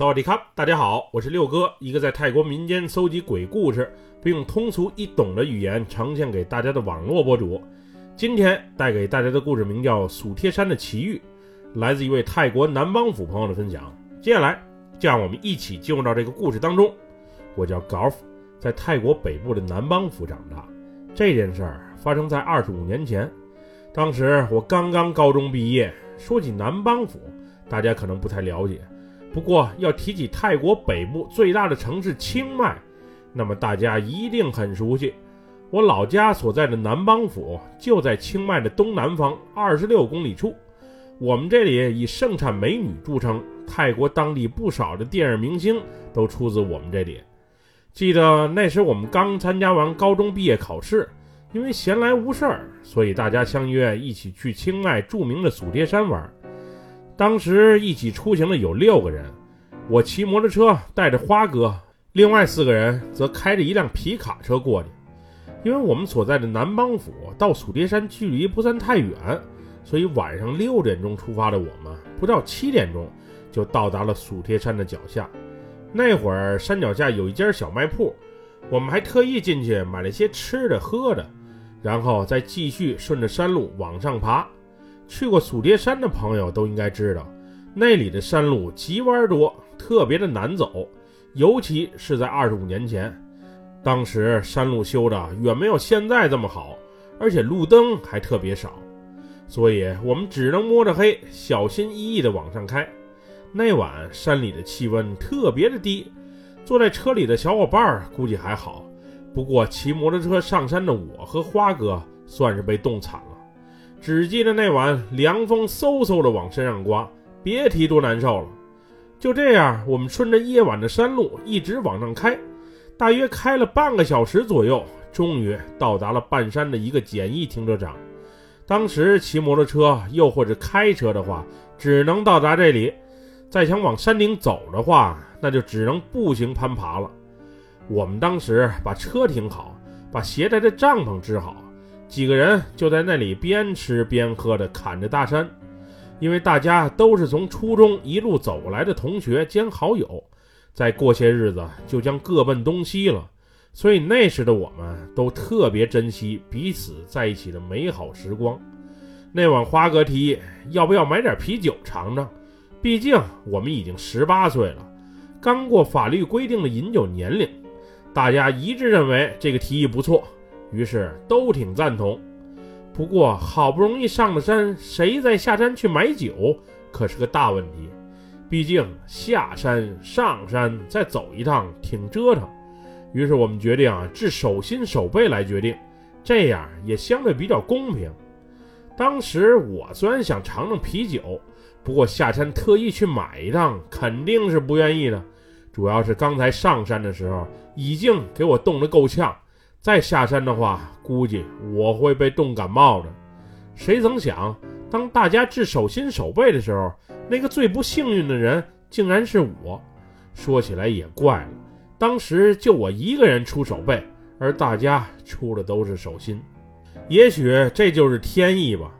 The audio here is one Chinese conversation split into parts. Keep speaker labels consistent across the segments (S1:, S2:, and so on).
S1: 萨瓦迪卡，大家好，我是六哥，一个在泰国民间搜集鬼故事，并用通俗易懂的语言呈现给大家的网络博主。今天带给大家的故事名叫《蜀贴山的奇遇》，来自一位泰国南邦府朋友的分享。接下来，就让我们一起进入到这个故事当中。我叫 Golf，在泰国北部的南邦府长大。这件事儿发生在二十五年前，当时我刚刚高中毕业。说起南邦府，大家可能不太了解。不过要提起泰国北部最大的城市清迈，那么大家一定很熟悉。我老家所在的南邦府就在清迈的东南方二十六公里处。我们这里以盛产美女著称，泰国当地不少的电影明星都出自我们这里。记得那时我们刚参加完高中毕业考试，因为闲来无事儿，所以大家相约一起去清迈著名的蜀贴山玩。当时一起出行的有六个人，我骑摩托车带着花哥，另外四个人则开着一辆皮卡车过去。因为我们所在的南邦府到蜀贴山距离不算太远，所以晚上六点钟出发的我们，不到七点钟就到达了蜀贴山的脚下。那会儿山脚下有一家小卖铺，我们还特意进去买了些吃的喝的，然后再继续顺着山路往上爬。去过蜀贴山的朋友都应该知道，那里的山路急弯多，特别的难走，尤其是在二十五年前，当时山路修的远没有现在这么好，而且路灯还特别少，所以我们只能摸着黑，小心翼翼地往上开。那晚山里的气温特别的低，坐在车里的小伙伴估计还好，不过骑摩托车上山的我和花哥算是被冻惨了。只记得那晚凉风嗖嗖的往身上刮，别提多难受了。就这样，我们顺着夜晚的山路一直往上开，大约开了半个小时左右，终于到达了半山的一个简易停车场。当时骑摩托车又或者开车的话，只能到达这里。再想往山顶走的话，那就只能步行攀爬了。我们当时把车停好，把携带的帐篷支好。几个人就在那里边吃边喝的侃着大山，因为大家都是从初中一路走过来的同学兼好友，再过些日子就将各奔东西了，所以那时的我们都特别珍惜彼此在一起的美好时光。那晚花哥提议要不要买点啤酒尝尝，毕竟我们已经十八岁了，刚过法律规定的饮酒年龄，大家一致认为这个提议不错。于是都挺赞同，不过好不容易上了山，谁再下山去买酒可是个大问题。毕竟下山、上山再走一趟挺折腾。于是我们决定啊，置手心手背来决定，这样也相对比较公平。当时我虽然想尝尝啤酒，不过下山特意去买一趟肯定是不愿意的。主要是刚才上山的时候已经给我冻得够呛。再下山的话，估计我会被冻感冒的。谁曾想，当大家掷手心手背的时候，那个最不幸运的人竟然是我。说起来也怪了，当时就我一个人出手背，而大家出的都是手心。也许这就是天意吧。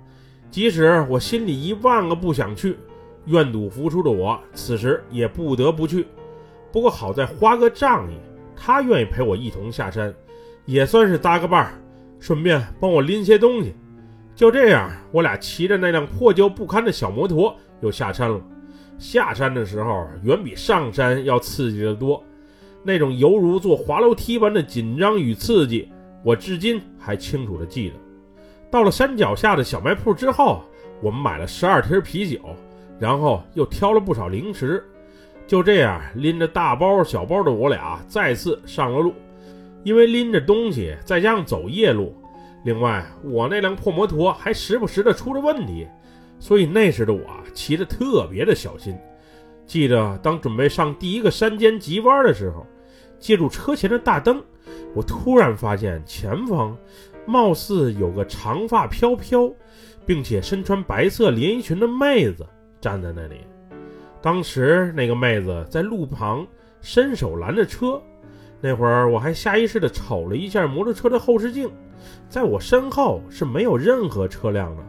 S1: 即使我心里一万个不想去，愿赌服输的我，此时也不得不去。不过好在花哥仗义，他愿意陪我一同下山。也算是搭个伴儿，顺便帮我拎些东西。就这样，我俩骑着那辆破旧不堪的小摩托又下山了。下山的时候远比上山要刺激得多，那种犹如坐滑楼梯般的紧张与刺激，我至今还清楚地记得。到了山脚下的小卖铺之后，我们买了十二瓶啤酒，然后又挑了不少零食。就这样，拎着大包小包的我俩再次上了路。因为拎着东西，再加上走夜路，另外我那辆破摩托还时不时的出了问题，所以那时的我骑得特别的小心。记得当准备上第一个山间急弯的时候，借助车前的大灯，我突然发现前方貌似有个长发飘飘，并且身穿白色连衣裙的妹子站在那里。当时那个妹子在路旁伸手拦着车。那会儿我还下意识地瞅了一下摩托车的后视镜，在我身后是没有任何车辆的。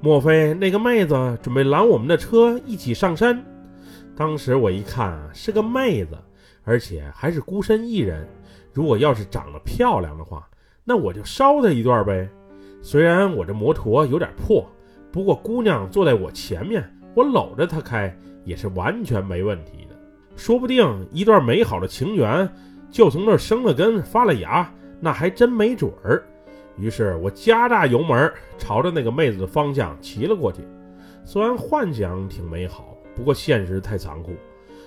S1: 莫非那个妹子准备拦我们的车一起上山？当时我一看，是个妹子，而且还是孤身一人。如果要是长得漂亮的话，那我就捎她一段呗。虽然我这摩托有点破，不过姑娘坐在我前面，我搂着她开也是完全没问题的。说不定一段美好的情缘就从那生了根发了芽，那还真没准儿。于是我加大油门，朝着那个妹子的方向骑了过去。虽然幻想挺美好，不过现实太残酷。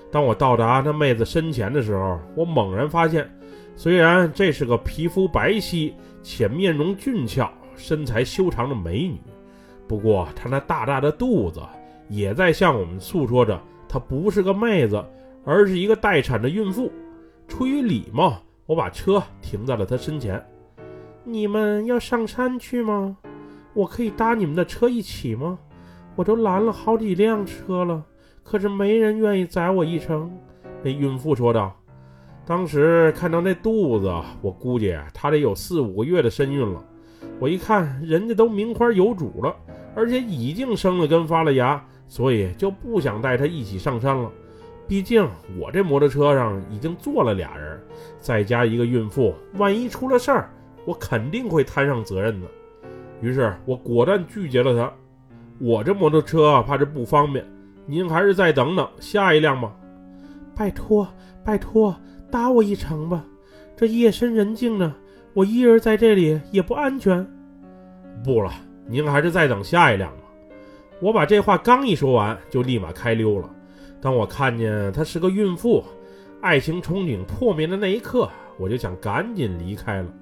S1: 当我到达那妹子身前的时候，我猛然发现，虽然这是个皮肤白皙且面容俊俏、身材修长的美女，不过她那大大的肚子也在向我们诉说着，她不是个妹子，而是一个待产的孕妇。出于礼貌，我把车停在了她身前。你们要上山去吗？我可以搭你们的车一起吗？我都拦了好几辆车了，可是没人愿意载我一程。那孕妇说道。当时看到那肚子，我估计她得有四五个月的身孕了。我一看，人家都名花有主了，而且已经生了根发了芽，所以就不想带她一起上山了。毕竟我这摩托车上已经坐了俩人，再加一个孕妇，万一出了事儿。我肯定会摊上责任的，于是我果断拒绝了他。我这摩托车怕是不方便，您还是再等等下一辆吧。拜托，拜托，搭我一程吧。这夜深人静的，我一人在这里也不安全。不了，您还是再等下一辆吧。我把这话刚一说完，就立马开溜了。当我看见她是个孕妇，爱情憧憬破灭的那一刻，我就想赶紧离开了。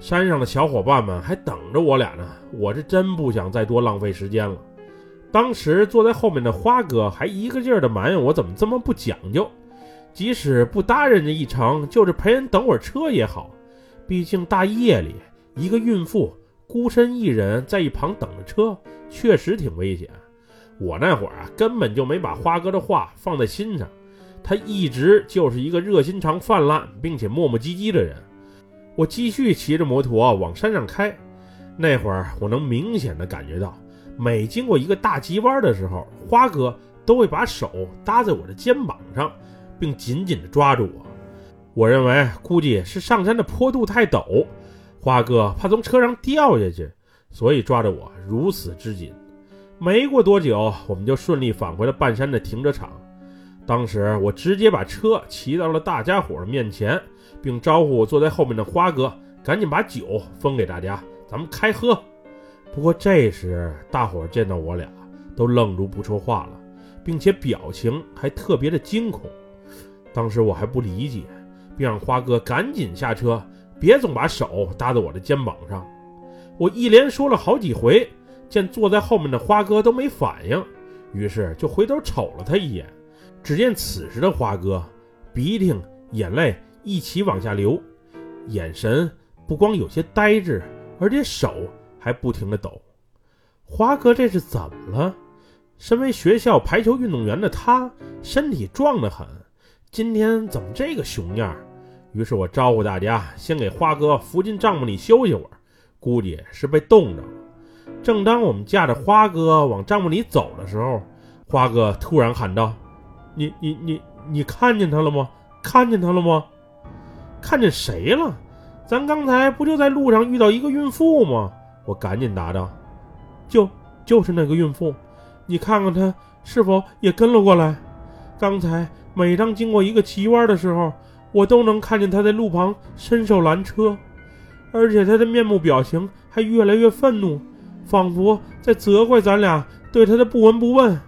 S1: 山上的小伙伴们还等着我俩呢，我是真不想再多浪费时间了。当时坐在后面的花哥还一个劲儿的埋怨我怎么这么不讲究，即使不搭人家一程，就是陪人等会儿车也好。毕竟大夜里一个孕妇孤身一人在一旁等着车，确实挺危险。我那会儿啊，根本就没把花哥的话放在心上，他一直就是一个热心肠泛滥并且磨磨唧唧的人。我继续骑着摩托往山上开，那会儿我能明显的感觉到，每经过一个大急弯的时候，花哥都会把手搭在我的肩膀上，并紧紧的抓住我。我认为估计是上山的坡度太陡，花哥怕从车上掉下去，所以抓着我如此之紧。没过多久，我们就顺利返回了半山的停车场。当时我直接把车骑到了大家伙的面前。并招呼坐在后面的花哥，赶紧把酒分给大家，咱们开喝。不过这时大伙见到我俩都愣住不说话了，并且表情还特别的惊恐。当时我还不理解，并让花哥赶紧下车，别总把手搭在我的肩膀上。我一连说了好几回，见坐在后面的花哥都没反应，于是就回头瞅了他一眼。只见此时的花哥，鼻涕眼泪。一起往下流，眼神不光有些呆滞，而且手还不停的抖。华哥这是怎么了？身为学校排球运动员的他，身体壮得很，今天怎么这个熊样？于是我招呼大家先给花哥扶进帐篷里休息会儿，估计是被冻着了。正当我们驾着花哥往帐篷里走的时候，花哥突然喊道：“你你你你看见他了吗？看见他了吗？”看见谁了？咱刚才不就在路上遇到一个孕妇吗？我赶紧答道：“就就是那个孕妇，你看看她是否也跟了过来？刚才每当经过一个急弯的时候，我都能看见她在路旁伸手拦车，而且她的面目表情还越来越愤怒，仿佛在责怪咱俩对他的不闻不问。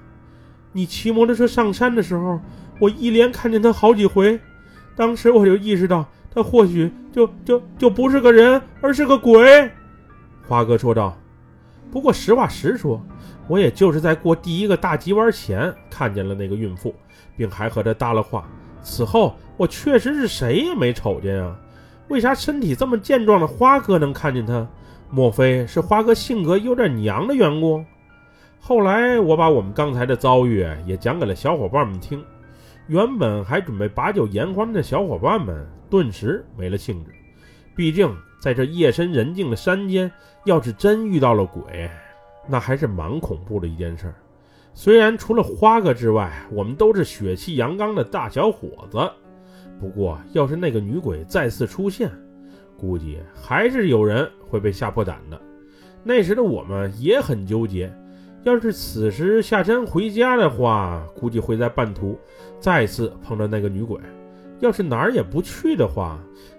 S1: 你骑摩托车上山的时候，我一连看见他好几回，当时我就意识到。”他或许就就就不是个人，而是个鬼。”花哥说道。“不过实话实说，我也就是在过第一个大急弯前看见了那个孕妇，并还和她搭了话。此后我确实是谁也没瞅见啊。为啥身体这么健壮的花哥能看见她？莫非是花哥性格有点娘的缘故？”后来我把我们刚才的遭遇也讲给了小伙伴们听。原本还准备把酒言欢的小伙伴们，顿时没了兴致。毕竟在这夜深人静的山间，要是真遇到了鬼，那还是蛮恐怖的一件事。虽然除了花哥之外，我们都是血气阳刚的大小伙子，不过要是那个女鬼再次出现，估计还是有人会被吓破胆的。那时的我们也很纠结，要是此时下山回家的话，估计会在半途再次碰到那个女鬼；要是哪儿也不去的话，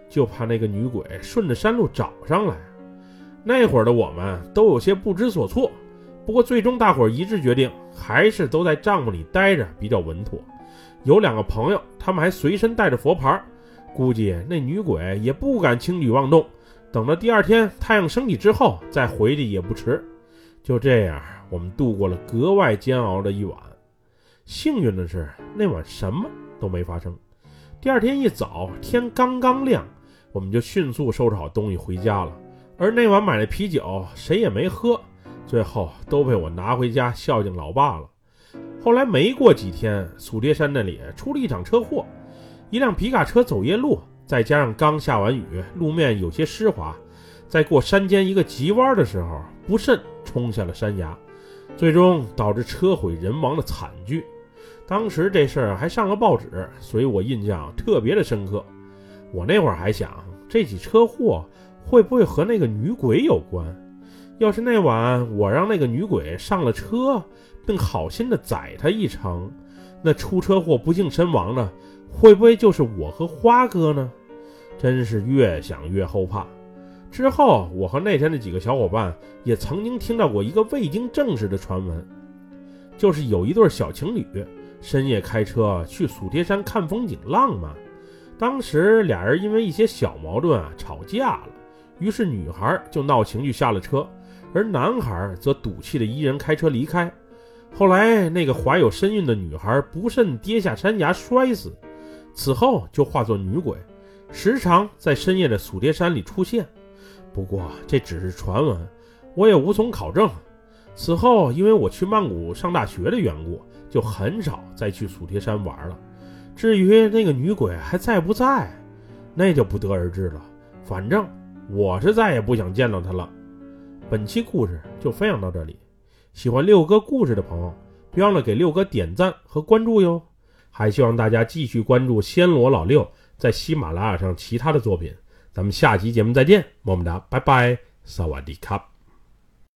S1: 就怕那个女鬼顺着山路找上来。那会儿的我们都有些不知所措，不过最终大伙一致决定，还是都在帐篷里待着比较稳妥。有两个朋友，他们还随身带着佛牌，估计那女鬼也不敢轻举妄动。等到第二天太阳升起之后再回去也不迟。就这样，我们度过了格外煎熬的一晚。幸运的是，那晚什么都没发生。第二天一早，天刚刚亮，我们就迅速收拾好东西回家了。而那晚买的啤酒，谁也没喝，最后都被我拿回家孝敬老爸了。后来没过几天，苏爹山那里出了一场车祸，一辆皮卡车走夜路。再加上刚下完雨，路面有些湿滑，在过山间一个急弯的时候，不慎冲下了山崖，最终导致车毁人亡的惨剧。当时这事儿还上了报纸，所以我印象特别的深刻。我那会儿还想，这起车祸会不会和那个女鬼有关？要是那晚我让那个女鬼上了车，并好心的载她一程，那出车祸不幸身亡的，会不会就是我和花哥呢？真是越想越后怕。之后，我和那天的几个小伙伴也曾经听到过一个未经证实的传闻，就是有一对小情侣深夜开车去蜀铁山看风景，浪漫。当时俩人因为一些小矛盾啊吵架了，于是女孩就闹情绪下了车，而男孩则赌气的一人开车离开。后来，那个怀有身孕的女孩不慎跌下山崖摔死，此后就化作女鬼。时常在深夜的蜀叠山里出现，不过这只是传闻，我也无从考证。此后，因为我去曼谷上大学的缘故，就很少再去蜀叠山玩了。至于那个女鬼还在不在，那就不得而知了。反正我是再也不想见到她了。本期故事就分享到这里，喜欢六哥故事的朋友，别忘了给六哥点赞和关注哟。还希望大家继续关注暹罗老六。在喜马拉雅上其他的作品，咱们下期节目再见，么么哒，拜拜，萨瓦迪卡。